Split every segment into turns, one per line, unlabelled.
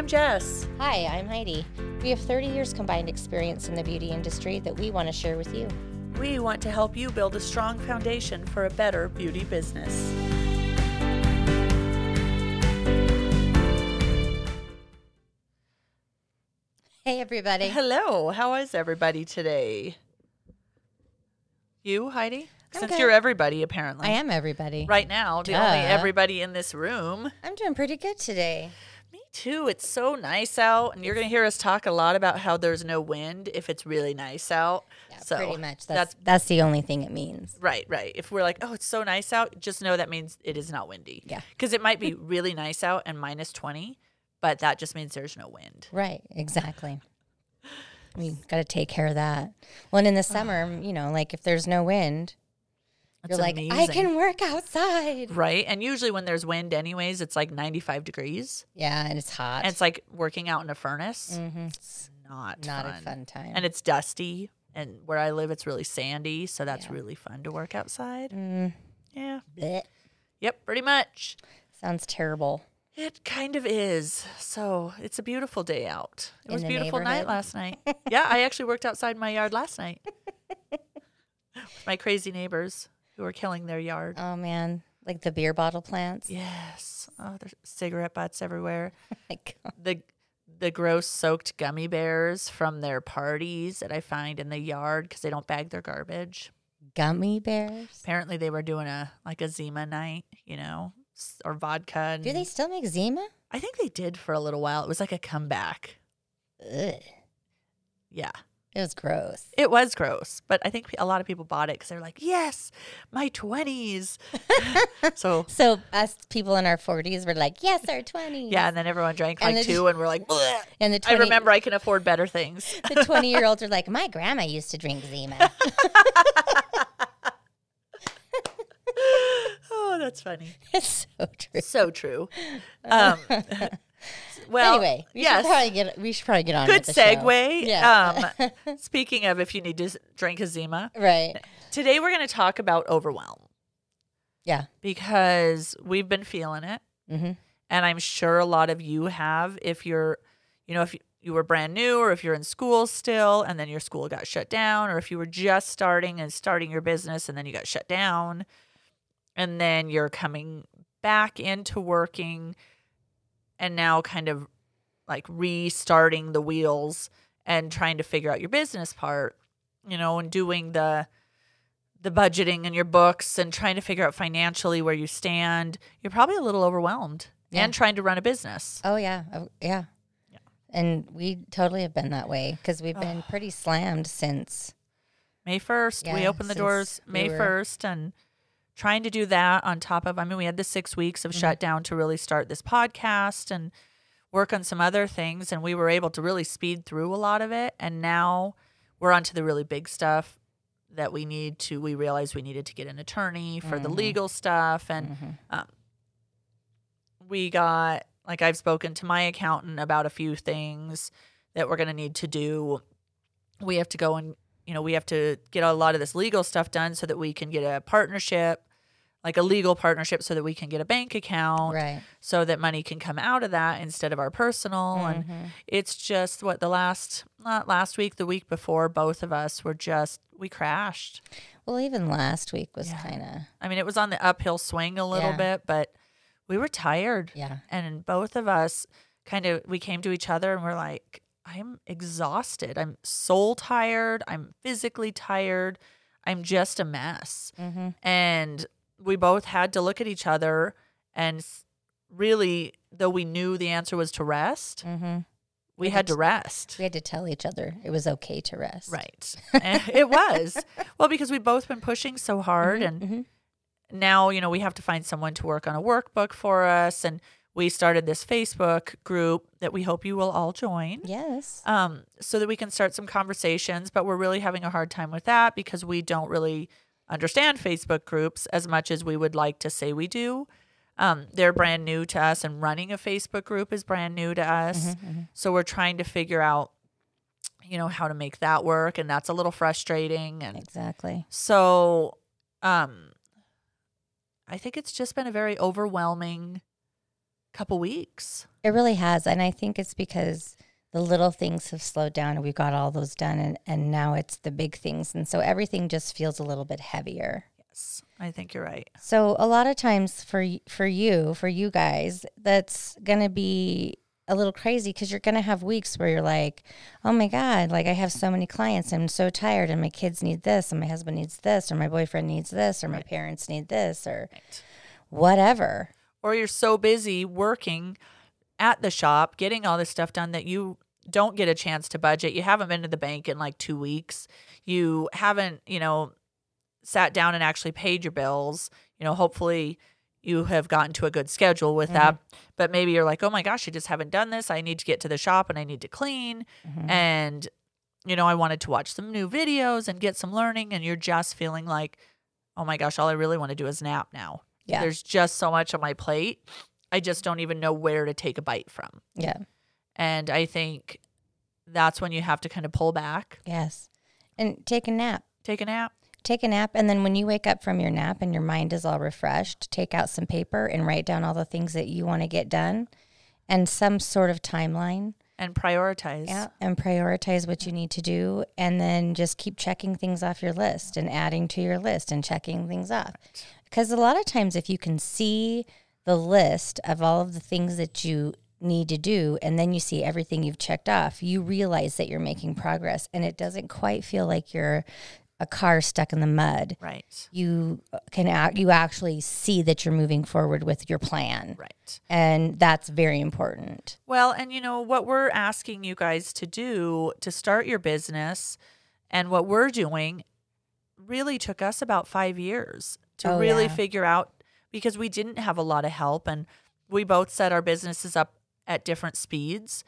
I'm Jess.
Hi, I'm Heidi. We have 30 years combined experience in the beauty industry that we want to share with you.
We want to help you build a strong foundation for a better beauty business.
Hey, everybody.
Hello, how is everybody today? You, Heidi?
I'm
Since
good.
you're everybody, apparently.
I am everybody.
Right now, the only everybody in this room.
I'm doing pretty good today.
Too. It's so nice out, and you're going to hear us talk a lot about how there's no wind if it's really nice out.
Yeah,
so
pretty much. That's,
that's
that's the only thing it means.
Right, right. If we're like, oh, it's so nice out, just know that means it is not windy.
Yeah.
Because it might be really nice out and minus 20, but that just means there's no wind.
Right, exactly. We got to take care of that. Well, and in the summer, ah. you know, like if there's no wind, You're like, I can work outside.
Right. And usually when there's wind, anyways, it's like 95 degrees.
Yeah, and it's hot.
And it's like working out in a furnace.
Mm-hmm. It's
Not,
not
fun.
a fun time.
And it's dusty. And where I live, it's really sandy. So that's
Yeah.
really fun to work outside.
Mm,
Yeah.
bleh.
Yep, pretty much.
Sounds terrible.
It kind of is. So it's a beautiful day out. It
In
was a beautiful night last night. yeah, I actually worked outside my yard last night. With my crazy neighbors who were killing their yard.
Oh man, like the beer bottle plants.
yes. Oh, there's cigarette butts everywhere.
Oh, my God.
The the gross soaked gummy bears from their parties that I find in the yard because they don't bag their garbage.
Gummy bears.
Apparently they were doing a like a Zima night, you know, or vodka. And
Do they still make Zima?
I think they did for a little while. It was like a comeback.
Ugh.
Yeah.
It was gross.
It was gross, but I think a lot of people bought it because they're like, "Yes, my 20s." so
So us people in our forties were like, "Yes, our 20s.
yeah, and then everyone drank
And
like
the-
two, and we're like, "Bleh."
And the
"I remember I can afford better things."
the twenty year olds are like, "My grandma used to drink Zima."
oh, that's funny.
it's so true.
So true. Um, well,
anyway, we
yes.
should probably get we should probably get on.
Good
with the show.
segue.
Yeah.
Um, speaking of, if you need to drink a Zima,
right.
today we're going to talk about overwhelm
Yeah.
because we've been feeling it.
hmm
and I'm sure a lot of you have if you're you know if you, you were brand new or if you're in school still and then your school got shut down or if you were just starting and starting your business and then you got shut down and then you're coming back into working and now kind of like restarting the wheels and trying to figure out your business part you know and doing the the budgeting and your books and trying to figure out financially where you stand you're probably a little overwhelmed
Yeah.
and trying to run a business
Oh yeah. Oh, yeah.
Yeah.
And we totally have been that way because we've been pretty slammed since.
May 1st, we opened the doors
we
May
were-
1st and trying to do that on top of, I mean, we had the six weeks of
Mm-hmm.
shutdown to really start this podcast and work on some other things. And we were able to really speed through a lot of it. And now we're on to the really big stuff that we need to, we realized we needed to get an attorney for the
Mhm.
legal stuff. And
Mhm.
um, we got like I've spoken to my accountant about a few things that we're going to need to do. We have to go and you know we have to get a lot of this legal stuff done so that we can get a partnership, like a legal partnership, so that we can get a bank account,
Right.
so that money can come out of that instead of our personal. And
Mhm.
it's just what the last not last week, the week before, both of us were just we crashed.
Well, even last week was
Yeah.
kind of
I mean, it was on the uphill swing a little
Yeah.
bit, but we were tired
yeah.
and both of us kind of we came to each other and we're like i'm exhausted i'm soul tired i'm physically tired i'm just a mess
Mm-hmm.
and we both had to look at each other and really though we knew the answer was to rest
Mm-hmm.
we
We
had
had
to rest
We had to tell each other it was okay to rest.
right it was well because we've both been pushing so hard and
Mhm.
now you know we have to find someone to work on a workbook for us and we started this facebook group that we hope you will all join
Yes.
um, so that we can start some conversations but we're really having a hard time with that because we don't really understand facebook groups as much as we would like to say we do um, they're brand new to us and running a facebook group is brand new to us
Mhm.
so we're trying to figure out you know how to make that work and that's a little frustrating and
Exactly.
so, um, I think it's just been a very overwhelming couple weeks.
It really has. And I think it's because the little things have slowed down and we've got all those done and, and now it's the big things. And so everything just feels a little bit heavier.
Yes, I think you're right.
So a lot of times for for you, for you guys, that's going to be a little crazy because you're going to have weeks where you're like, "Oh my god, like I have so many clients, I'm so tired and my kids need this and my husband needs this or my boyfriend needs this or my parents need this or whatever."
Or you're so busy working at the shop, getting all this stuff done that you don't get a chance to budget. You haven't been to the bank in like two weeks. You haven't, you know, sat down and actually paid your bills. You know, hopefully you have gotten to a good schedule with that. Mm-hmm. But maybe you're like, oh my gosh, I just haven't done this. I need to get to the shop and I need to clean. Mm-hmm. And, you know, I wanted to watch some new videos and get some learning. And you're just feeling like, oh my gosh, all I really want to do is nap now.
Yeah.
There's just so much on my plate. I just don't even know where to take a bite from.
Yeah.
And I think that's when you have to kind of pull back,
Yes. And take a nap.
take a nap.
Take a nap. And then when you wake up from your nap and your mind is all refreshed, take out some paper and write down all the things that you want to get done and some sort of timeline.
and prioritize.
Yeah. And prioritize what you need to do. And then just keep checking things off your list and adding to your list and checking things off. Because a lot of times, if you can see the list of all of the things that you need to do, and then you see everything you've checked off, you realize that you're making progress. And it doesn't quite feel like you're a car stuck in the mud.
Right.
You can act, you actually see that you're moving forward with your plan.
Right.
And that's very important.
Well, and you know what we're asking you guys to do to start your business and what we're doing really took us about 5 years to
Oh,
really
yeah.
figure out because we didn't have a lot of help and we both set our businesses up at different speeds.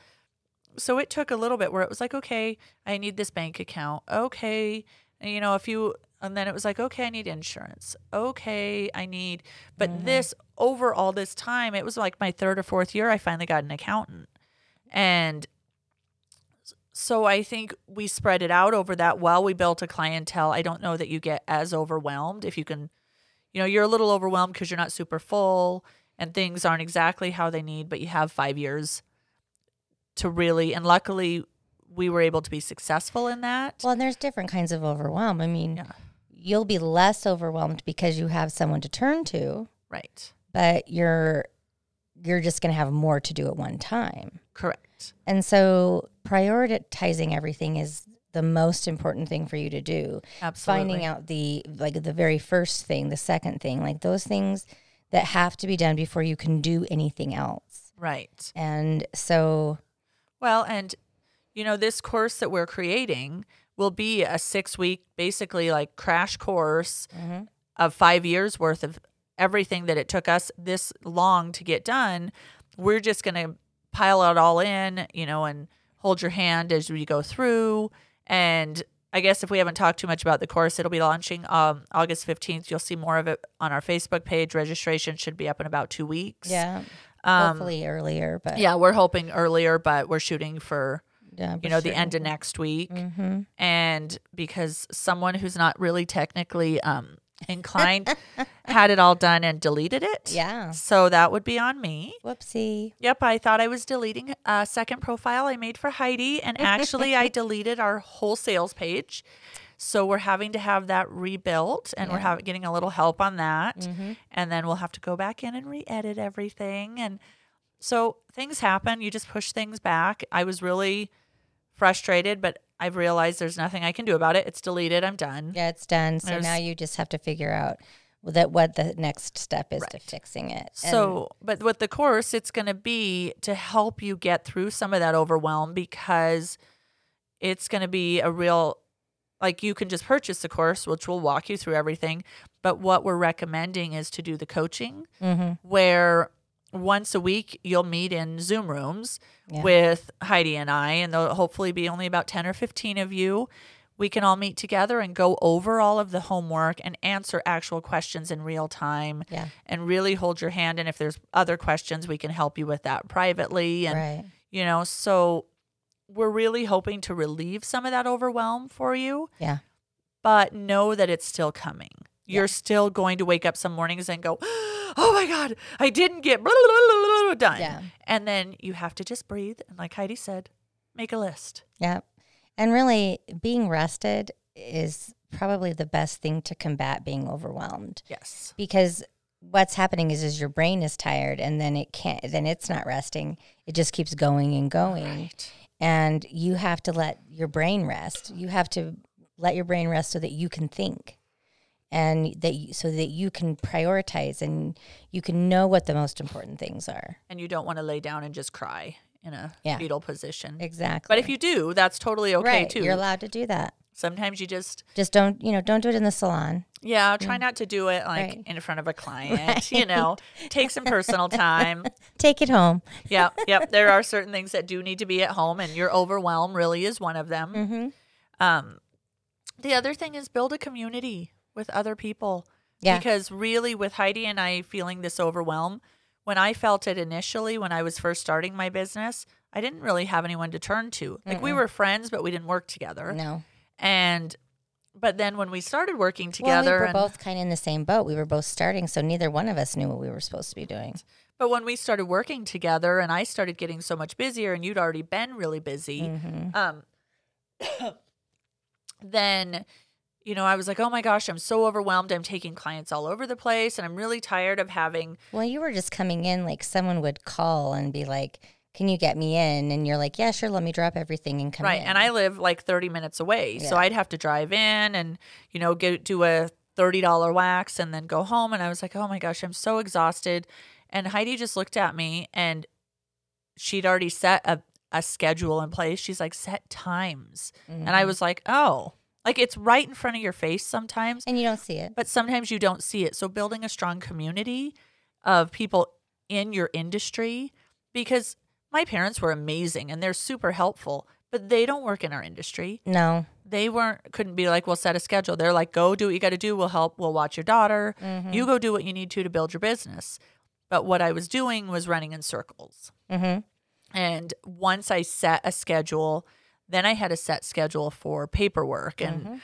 So it took a little bit where it was like, okay, I need this bank account. Okay, you know, a few and then it was like, okay, I need insurance. Okay, I need but mm. this over all this time, it was like my third or fourth year I finally got an accountant. And so I think we spread it out over that while we built a clientele. I don't know that you get as overwhelmed if you can, you know, you're a little overwhelmed because you're not super full and things aren't exactly how they need, but you have five years to really, and luckily we were able to be successful in that.
Well, and there's different kinds of overwhelm. I mean,
Yeah.
you'll be less overwhelmed because you have someone to turn to,
right.
but you're you're just going to have more to do at one time.
Correct.
And so prioritizing everything is the most important thing for you to do.
Absolutely.
Finding out the like the very first thing, the second thing, like those things that have to be done before you can do anything else.
Right.
And so
Well, and you know, this course that we're creating will be a six week, basically like crash course mm-hmm. of five years worth of everything that it took us this long to get done. We're just going to pile it all in, you know, and hold your hand as we go through. And I guess if we haven't talked too much about the course, it'll be launching um, August 15th. You'll see more of it on our Facebook page. Registration should be up in about two weeks.
yeah,
Um,
hopefully earlier, but
yeah, we're hoping earlier, but we're shooting for
yeah,
you know the end of next week
hmm
and because someone who's not really technically um inclined had it all done and deleted it
Yeah.
so that would be on me
Whoopsie.
yep i thought i was deleting a second profile i made for heidi and actually i deleted our whole sales page so we're having to have that rebuilt and we're
Yeah.
having getting a little help on that
Mhm.
and then we'll have to go back in and re-edit everything and so things happen you just push things back i was really frustrated but i've realized there's nothing i can do about it it's deleted i'm done
Yeah, it's done. So now you just have to figure out that what the next step is to fixing it. And-
so but with the course it's going to be to help you get through some of that overwhelm because it's going to be a real like you can just purchase the course which will walk you through everything but what we're recommending is to do the coaching
Mhm.
where once a week you'll meet in Zoom rooms
Yeah.
with Heidi and I, and there'll hopefully be only about 10 or 15 of you. We can all meet together and go over all of the homework and answer actual questions in real time
yeah,
and really hold your hand. And if there's other questions, we can help you with that privately. And,
right.
you know, so we're really hoping to relieve some of that overwhelm for you
Yeah.
but know that it's still coming. You're still going to wake up some mornings and go, "Oh my god, I didn't get blah, blah, blah, blah, blah," done.
Yeah.
And then you have to just breathe. And like Heidi said, make a list.
Yeah. And really, being rested is probably the best thing to combat being overwhelmed
Yes.
because what's happening is is your brain is tired and then it can't then it's not resting it just keeps going and going
Right.
and you have to let your brain rest you have to let your brain rest so that you can think and that you, so that you can prioritize and you can know what the most important things are
And you don't want to lay down and just cry in a
Yeah.
fetal position.
exactly
But if you do, that's totally okay
right
too.
you're allowed to do that
Sometimes you just
just don't you know don't do it in the salon
Yeah, try not to do it like
Mm. Right.
in front of a client. You know, take some personal time.
take it home
Yep, yep. There are certain things that do need to be at home, and your overwhelm really is one of them.
mm-hmm.
Um, the other thing is build a community with other people.
Yeah.
Because really, with Heidi and I feeling this overwhelm, when I felt it initially, when I was first starting my business, I didn't really have anyone to turn to. Like we were friends, but we didn't work together.
no
And but then when we started working
well,
together,
we were
and-
both kind of in the same boat. We were both starting, so neither one of us knew what we were supposed to be doing.
But when we started working together and I started getting so much busier and you'd already been really busy,
Mm-hmm.
um, then, you know, I was like, oh my gosh, I'm so overwhelmed. I'm taking clients all over the place and I'm really tired of having,
Well, you were just coming in like someone would call and be like, "Can you get me in?" And you're like, "Yeah, sure. Let me drop everything and come
right.
in."
And I live like 30 minutes away. So I'd have to drive in and, you know, get, do a $30 wax and then go home. And I was like, oh my gosh, I'm so exhausted. And Heidi just looked at me and she'd already set a, a schedule in place. She's like, set times. And
Mm-hmm.
I was like, oh, like it's right in front of your face sometimes,
and you don't see it.
but sometimes you don't see it. So building a strong community of people in your industry, because my parents were amazing and they're super helpful, but they don't work in our industry.
No.
They weren't couldn't be like, we'll set a schedule. They're like, go do what you got to do. We'll help. We'll watch your daughter.
Mm-hmm.
You go do what you need to to build your business. But what I was doing was running in circles.
Mm-hmm.
And once I set a schedule, then I had a set schedule for paperwork and
Mm-hmm.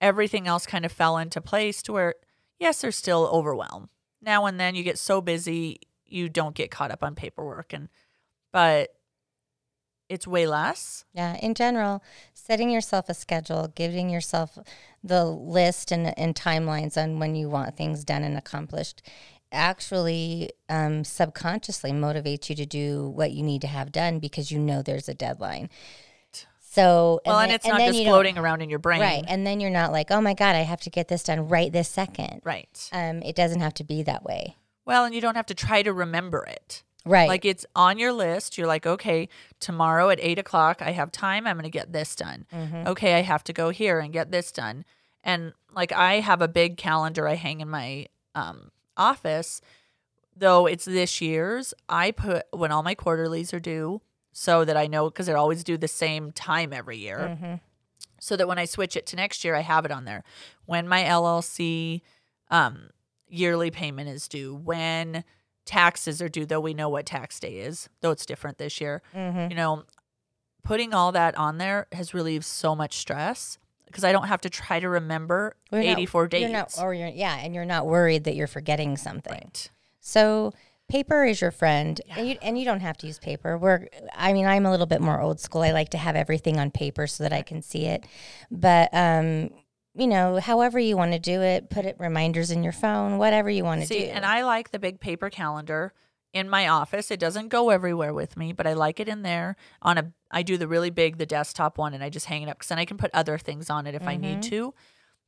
everything else kind of fell into place to where, yes, there's still overwhelm. Now and then you get so busy, you don't get caught up on paperwork. And, but it's way less.
Yeah, in general, setting yourself a schedule, giving yourself the list and, and timelines on when you want things done and accomplished actually um, subconsciously motivates you to do what you need to have done because you know there's a deadline. So,
Well, and,
then-
it's not
then
just floating around in your brain.
Right. And then you're not like, oh my God, I have to get this done right this second.
Right.
Um, it doesn't have to be that way.
Well, and you don't have to try to remember it.
Right.
Like it's on your list. You're like, okay, tomorrow at eight o'clock, I have time. I'm going to get this done.
Mm-hmm.
Okay, I have to go here and get this done. And like I have a big calendar I hang in my um, office. Though it's this year's, I put when all my quarterlies are due so that I know because they're always do the same time every year.
Mhm.
So that when I switch it to next year, I have it on there. When my LLC um, yearly payment is due, when taxes are due, though we know what tax day is, though it's different this year.
Mhm.
You know, putting all that on there has relieved so much stress because I don't have to try to remember
You're not-
84 days.
You're not, or you're, yeah, and you're not worried that you're forgetting something.
right.
So paper is your friend, and you and you don't have to use paper. We're, I mean, I'm a little bit more old school. I like to have everything on paper so that I can see it. But um, you know, however you want to do it, put it reminders in your phone, whatever you want to
See,
do.
and I like the big paper calendar in my office. It doesn't go everywhere with me, but I like it in there. On a, I do the really big, the desktop one, and I just hang it up because then I can put other things on it if I need
Mm-hmm.
to.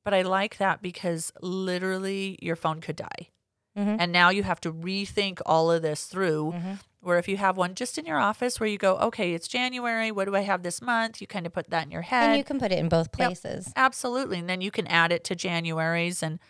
But I like that because literally your phone could die.
Mhm.
And now you have to rethink all of this through.
Mm-hmm.
Where if you have one just in your office where you go, okay, it's January, what do I have this month? You kind of put that in your head.
and you can put it in both
Yep.
places.
Absolutely. And then you can add it to January's and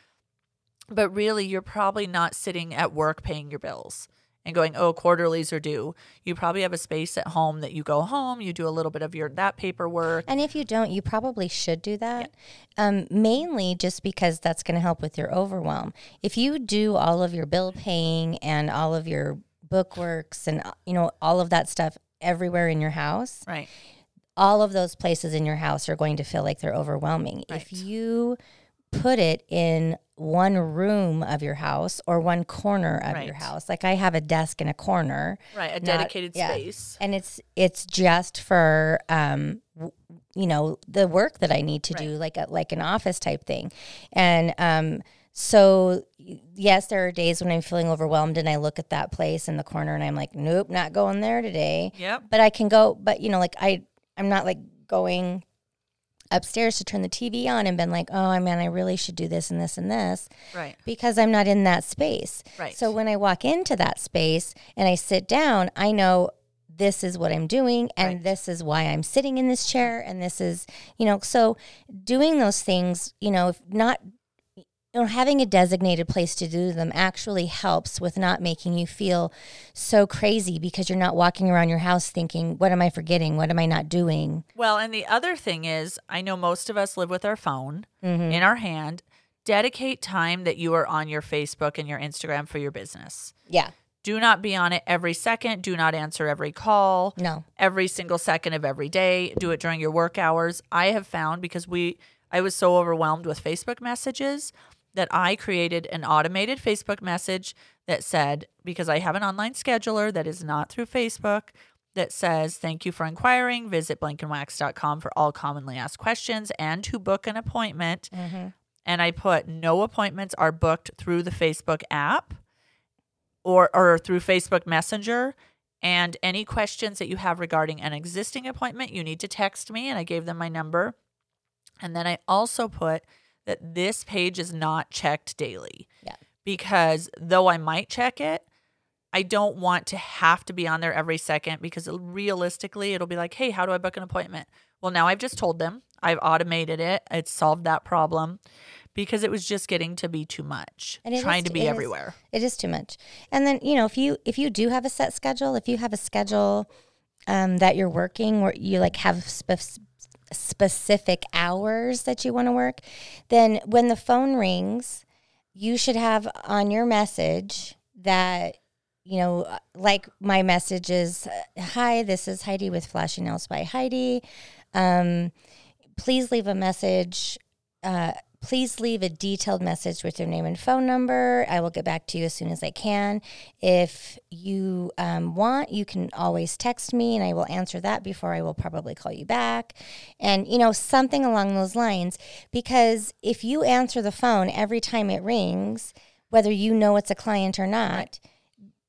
but really you're probably not sitting at work paying your bills and going, "Oh, quarterlies are due." You probably have a space at home that you go home, you do a little bit of your that paperwork.
And if you don't, you probably should do that. Um, mainly just because that's going to help with your overwhelm. If you do all of your bill paying and all of your bookworks and uh, you know all of that stuff everywhere in your house,
Right.
all of those places in your house are going to feel like they're overwhelming.
Right.
If you put it in one room of your house or one corner of your house. Like I have a desk in a corner.
Right, a
not-
dedicated
yeah.
space.
and it's it's just for um w- you know the work that I need to do like a, like an office type thing and um so yes there are days when I'm feeling overwhelmed and I look at that place in the corner and I'm like nope not going there today
Yep.
but I can go but you know like I I'm not like going upstairs to turn the TV on and been like oh man I really should do this and this and this
Right.
because I'm not in that space.
Right.
So when I walk into that space and I sit down, I know this is what I'm doing and
Right.
this is why I'm sitting in this chair and this is, you know, so doing those things, you know, if not you know, having a designated place to do them actually helps with not making you feel so crazy because you're not walking around your house thinking, what am I forgetting? What am I not doing?
Well, and the other thing is, I know most of us live with our phone
Mm-hmm.
in our hand. Dedicate time that you are on your Facebook and your Instagram for your business.
Yeah.
Do not be on it every second. Do not answer every call.
No.
every single second of every day. Do it during your work hours. I have found because we I was so overwhelmed with Facebook messages that I created an automated Facebook message that said because I have an online scheduler that is not through Facebook that says thank you for inquiring visit blankandwax.com for all commonly asked questions and to book an appointment mm-hmm. and I put no appointments are booked through the Facebook app or or through Facebook Messenger. And any questions that you have regarding an existing appointment, you need to text me. And I gave them my number. And then I also put that this page is not checked daily.
Yeah.
Because though I might check it, I don't want to have to be on there every second because realistically, it'll be like, hey, how do I book an appointment? Well, now I've just told them, I've automated it, it's solved that problem because it was just getting to be too much,
And
trying
is-
to be
it is-
everywhere.
It is too much. And then, you know, if you if you do have a set schedule, if you have a schedule um, that you're working where you like have specific hours that you want to work, then when the phone rings, you should have on your message that you know, like my message is, "Hi, this is Heidi with Flashing Nails by Heidi. Um, please leave a message. Uh, please leave a detailed message with your name and phone number. I will get back to you as soon as I can. If you um, want, you can always text me and I will answer that before I will probably call you back. And, you know, something along those lines. Because if you answer the phone every time it rings, whether you know it's a client or not,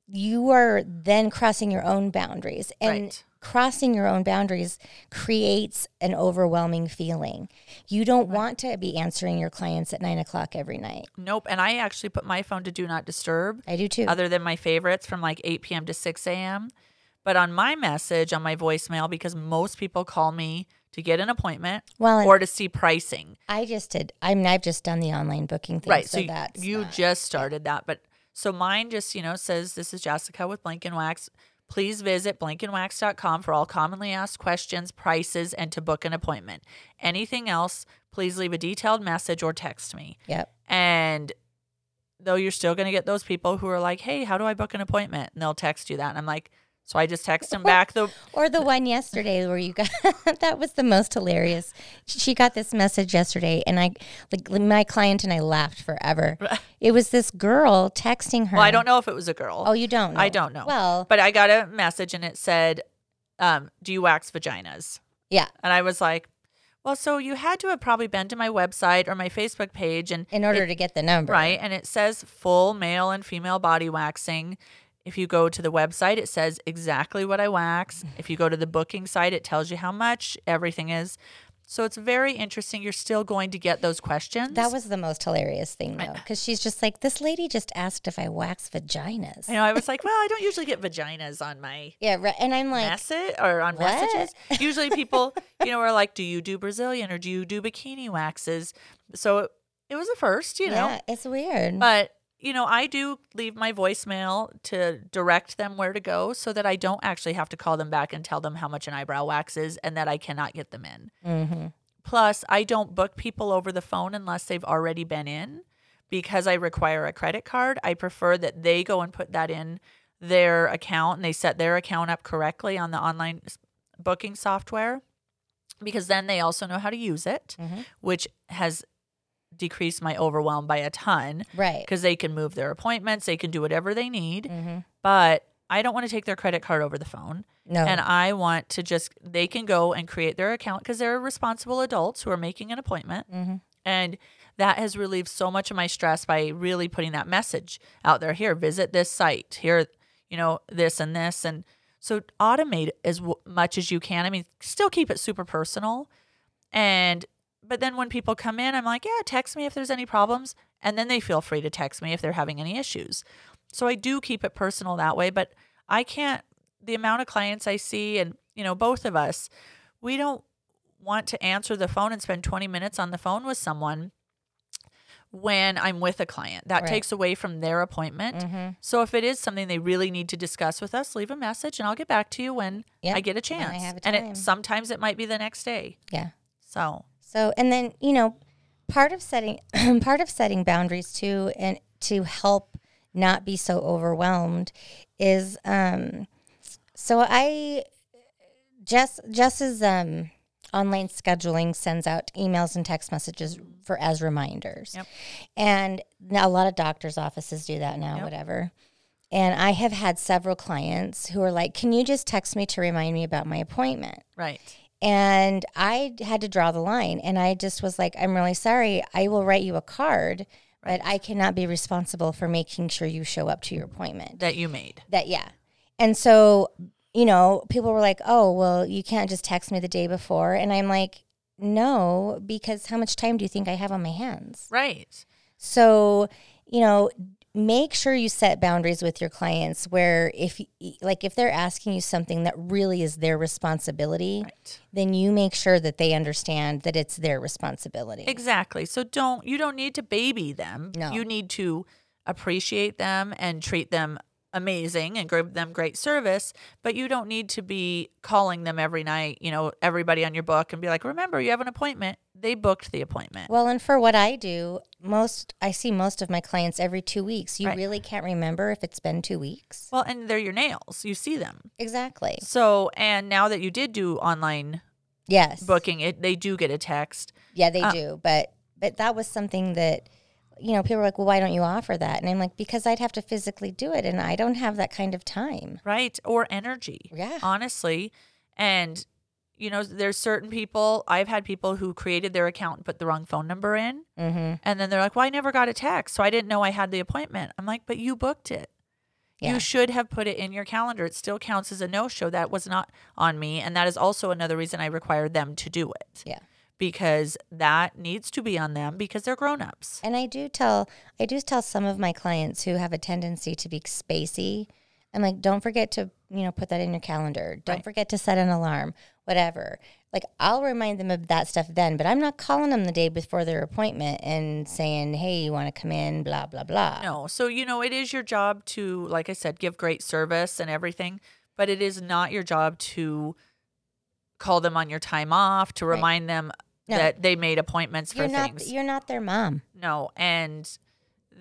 you are then crossing your own boundaries. And
Right.
Crossing your own boundaries creates an overwhelming feeling. You don't want to be answering your clients at nine o'clock every night.
Nope. And I actually put my phone to do not disturb.
I do too.
other than my favorites from like 8 p.m. to 6 a.m. But on my message, on my voicemail, because most people call me to get an appointment
Well,
or to see pricing.
I just did. I mean, I've just done the online booking thing.
right.
So,
So, you-
that's
you
not-
just started that. But so mine just, you know, says this is Jessica with Blank and Wax. Please visit blankandwax.com for all commonly asked questions, prices, and to book an appointment. Anything else, please leave a detailed message or text me.
Yep.
And though you're still going to get those people who are like, hey, how do I book an appointment? And they'll text you that. And I'm like, so I just text him back the
Or the one yesterday where you got that was the most hilarious. She got this message yesterday, and I like my client and I laughed forever. It was this girl texting her.
Well, I don't know if it was a girl.
Oh, you don't. Know.
I don't know.
Well,
but I got a message and it said, um, "Do you wax vaginas?"
yeah.
And I was like, "Well, so you had to have probably been to my website or my Facebook page and
In order to get the number,
right, and it says full male and female body waxing." If you go to the website, it says exactly what I wax. Mm-hmm. If you go to the booking site, it tells you how much everything is. So it's very interesting. You're still going to get those questions.
That was the most hilarious thing though, because she's just like, this lady just asked if I wax vaginas.
you know, I was like, well, I don't usually get vaginas on my
Yeah, right. And I'm like,
message or on
what?
messages. Usually people, you know, are like, do you do Brazilian or do you do bikini waxes? So it, it was a first, you know.
yeah, it's weird.
But, you know, I do leave my voicemail to direct them where to go so that I don't actually have to call them back and tell them how much an eyebrow wax is and that I cannot get them in.
mm-hmm.
Plus, I don't book people over the phone unless they've already been in because I require a credit card. I prefer that they go and put that in their account and they set their account up correctly on the online booking software because then they also know how to use it,
Mhm.
which has decrease my overwhelm by a ton
Right.
because they can move their appointments, they can do whatever they need.
Mm-hmm.
But I don't want to take their credit card over the phone.
No.
And I want to just, they can go and create their account because they're responsible adults who are making an appointment.
mm-hmm.
And that has relieved so much of my stress by really putting that message out there. Here, visit this site. Here, you know, this and this. And so automate as w- much as you can. I mean, still keep it super personal. And, but then when people come in, I'm like, yeah, text me if there's any problems. And then they feel free to text me if they're having any issues. So I do keep it personal that way. But I can't, the amount of clients I see, and, you know, both of us, we don't want to answer the phone and spend 20 minutes on the phone with someone when I'm with a client. That
Right.
takes away from their appointment.
Mm-hmm.
So if it is something they really need to discuss with us, leave a message and I'll get back to you when
Yep,
I get a chance.
have a
and it sometimes it might be the next day.
Yeah.
So
So, and then you know, part of setting part of setting boundaries too, and to help not be so overwhelmed, is um. So I, Jess Jess's um online scheduling sends out emails and text messages for as reminders,
Yep.
and now a lot of doctors' offices do that now.
Yep.
Whatever. And I have had several clients who are like, "Can you just text me to remind me about my appointment?"
right.
And I had to draw the line. And I just was like, I'm really sorry. I will write you a card, but I cannot be responsible for making sure you show up to your appointment.
That you made.
That, yeah. And so, you know, people were like, oh, well, you can't just text me the day before. And I'm like, no, because how much time do you think I have on my hands?
Right.
So, you know, make sure you set boundaries with your clients where if like if they're asking you something that really is their responsibility,
Right.
then you make sure that they understand that it's their responsibility.
Exactly. So don't you don't need to baby them.
No.
You need to appreciate them and treat them amazing and give them great service, but you don't need to be calling them every night, you know, everybody on your book and be like, "Remember, you have an appointment." They booked the appointment.
Well, and for what I do, most I see most of my clients every 2 weeks. You
Right.
really can't remember if it's been 2 weeks.
Well, and they're your nails. You see them.
Exactly.
So, and now that you did do online
Yes.
booking, it they do get a text.
Yeah, they
Uh,
do. But but that was something that you know, people were like, "Well, why don't you offer that?" And I'm like, "Because I'd have to physically do it and I don't have that kind of time."
right or energy
Yeah.
honestly and you know there's certain people i've had people who created their account and put the wrong phone number in
Mhm.
and then they're like well i never got a text so i didn't know i had the appointment i'm like but you booked it
Yeah.
you should have put it in your calendar it still counts as a no-show that was not on me and that is also another reason i require them to do it
Yeah.
because that needs to be on them because they're grown-ups
And I do tell I do tell some of my clients who have a tendency to be spacey. I'm like, don't forget to, you know, put that in your calendar. Don't
Right.
forget to set an alarm, whatever. Like I'll remind them of that stuff then, but I'm not calling them the day before their appointment and saying, "Hey, you want to come in?" blah blah blah.
No. So, you know, it is your job to, like I said, give great service and everything, but it is not your job to call them on your time off, to
Right.
remind them
No.
that they made appointments
You're
for
not
things.
you're not their mom.
No. And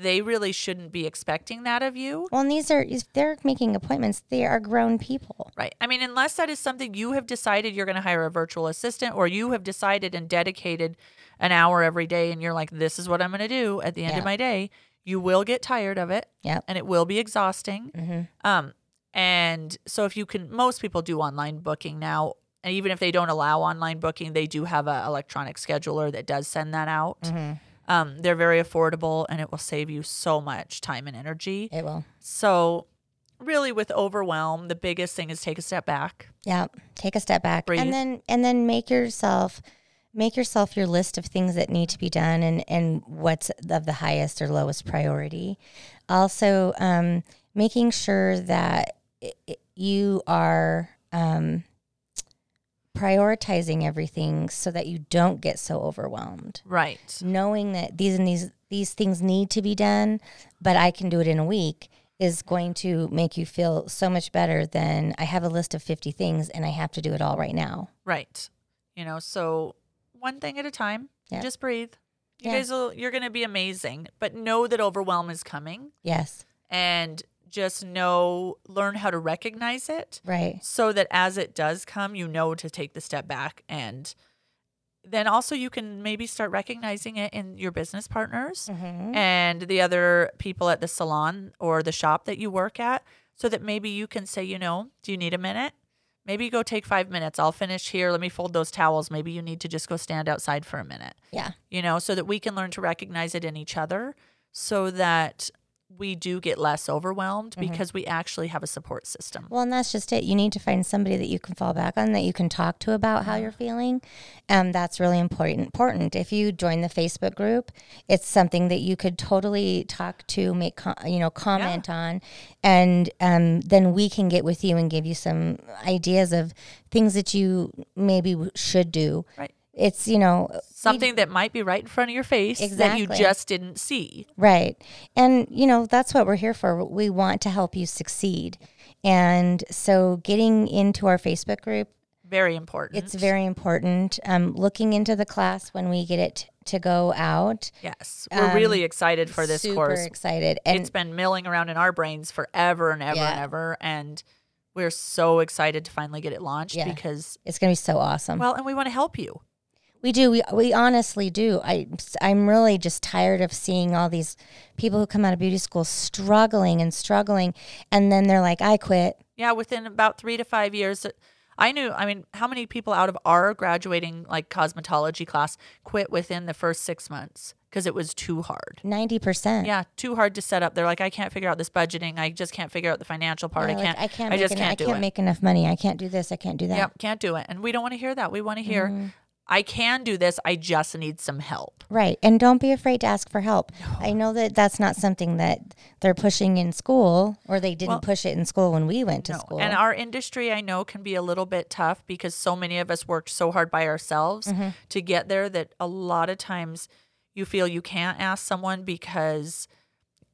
they really shouldn't be expecting that of you.
Well, and these are if they're making appointments, they are grown people.
Right. I mean, unless that is something you have decided you're going to hire a virtual assistant or you have decided and dedicated an hour every day and you're like, this is what I'm going to do at the end
Yeah.
of my day, you will get tired of it
Yep.
and it will be exhausting.
hmm
Um, and so if you can, most people do online booking now. And even if they don't allow online booking, they do have an electronic scheduler that does send that out.
hmm
Um, they're very affordable and it will save you so much time and energy.
It will.
So really with overwhelm, the biggest thing is take a step back.
Yeah. Take a step back
Breathe.
and then and then make yourself make yourself your list of things that need to be done and and what's of the highest or lowest priority. Also, um, making sure that i i you are um, prioritizing everything so that you don't get so overwhelmed.
Right.
Knowing that these and these these things need to be done, but I can do it in a week is going to make you feel so much better than I have a list of 50 things and I have to do it all right now.
Right. You know, so one thing at a time.
Yeah.
Just breathe. You
Yeah.
guys will you're gonna be amazing. But know that overwhelm is coming
Yes.
and just know learn how to recognize it
Right.
so that as it does come, you know to take the step back and then also you can maybe start recognizing it in your business partners
Mm-hmm.
and the other people at the salon or the shop that you work at so that maybe you can say, you know, do you need a minute? Maybe go take five minutes. I'll finish here. Let me fold those towels. Maybe you need to just go stand outside for a minute,
Yeah.
you know, so that we can learn to recognize it in each other so that we do get less overwhelmed
Mm-hmm.
because we actually have a support system.
Well, and that's just it. You need to find somebody that you can fall back on, that you can talk to about how you're feeling. Um, that's really important. Important. If you join the Facebook group, it's something that you could totally talk to, make com- you know comment on, and um, then we can get with you and give you some ideas of things that you maybe should do.
Right.
It's you know
Something that might be right in front of your face that you just didn't see.
Right. And, you know, that's what we're here for. We want to help you succeed. And so getting into our Facebook group,
Very important.
it's very important. Um, looking into the class when we get it to go out.
yes. We're really excited for this
Um, Super
course.
excited. And
it's been milling around in our brains forever and ever and ever. And we're so excited to finally get it launched
Yeah.
because,
it's going to be so awesome.
well, and we want to help you.
We do. We we honestly do. I I'm really just tired of seeing all these people who come out of beauty school struggling and struggling, and then they're like, "I quit."
Yeah, within about three to five years. I knew, I mean, how many people out of our graduating like cosmetology class quit within the first six months because it was too hard?
Ninety percent.
Yeah, too hard to set up. They're like, I can't figure out this budgeting. I just can't figure out the financial part. I can't.
I can't.
I just can't
I can't
it.
make enough money. I can't do this. I can't do that.
Yep, can't do it. And we don't want to hear that. We want to hear,
Mm-hmm.
I can do this. I just need some help.
Right. And don't be afraid to ask for help. I know that that's not something that they're pushing in school or they didn't
Well,
push it in school when we went to
No.
school.
And our industry, I know, can be a little bit tough because so many of us worked so hard by ourselves
Mm-hmm.
to get there that a lot of times you feel you can't ask someone because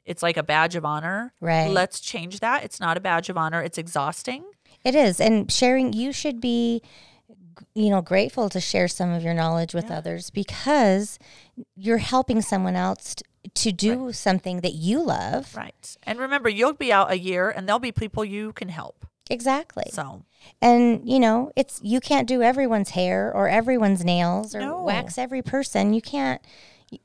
it's like a badge of honor.
Right.
Let's change that. It's not a badge of honor. It's exhausting.
it is. And sharing, you should be, you know, grateful to share some of your knowledge with others because you're helping someone else t- to do something that you love.
Right. And remember, you'll be out a year and there'll be people you can help.
Exactly.
So,
And you know, it's you can't do everyone's hair or everyone's nails or
No.
wax every person. You can't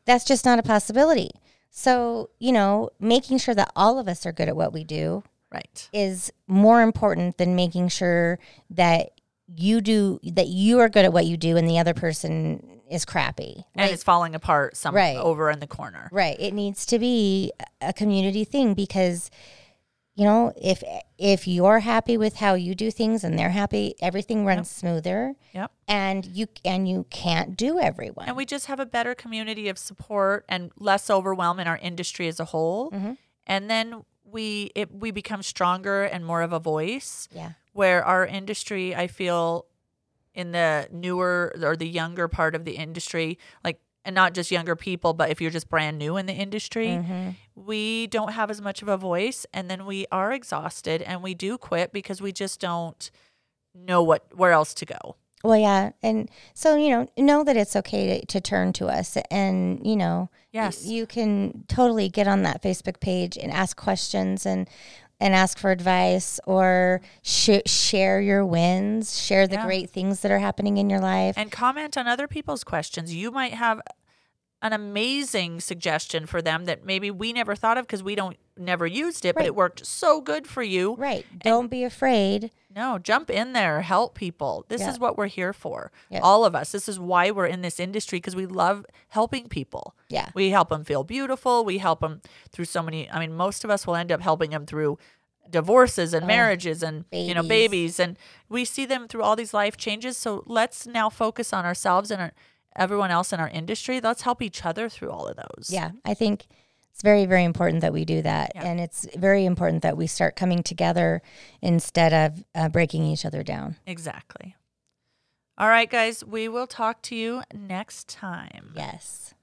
that's just not a possibility. So, you know, making sure that all of us are good at what we do
right.
is more important than making sure that you do that you are good at what you do and the other person is crappy.
And it's falling apart some
Right.
over in the corner.
Right. It needs to be a community thing because you know, if if you're happy with how you do things and they're happy, everything runs smoother.
Yep.
And you and you can't do everyone.
And we just have a better community of support and less overwhelm in our industry as a whole.
Mm-hmm.
And then we it, we become stronger and more of a voice.
yeah.
Where our industry, I feel, in the newer or the younger part of the industry, like and not just younger people, but if you're just brand new in the industry,
Mm-hmm.
we don't have as much of a voice, and then we are exhausted and we do quit because we just don't know what where else to go.
Well, yeah, and so you know, know that it's okay to, to turn to us, and you know,
Yes.
you can totally get on that Facebook page and ask questions and and ask for advice or sh- share your wins, share the
Yeah.
great things that are happening in your life.
and comment on other people's questions. You might have an amazing suggestion for them that maybe we never thought of because we don't never used it, but it worked so good for you.
right? Don't be afraid.
No, jump in there, help people. This
Yeah.
is what we're here for.
Yeah.
All of us. This is why we're in this industry because we love helping people.
Yeah.
We help them feel beautiful. We help them through so many. I mean, most of us will end up helping them through divorces and oh, marriages and you know
babies.
babies and we see them through all these life changes so let's now focus on ourselves and our, everyone else in our industry let's help each other through all of those
Yeah, I think it's very, very important that we do that.
Yeah.
And it's very important that we start coming together instead of uh, breaking each other down.
exactly all right guys we will talk to you next time
Yes.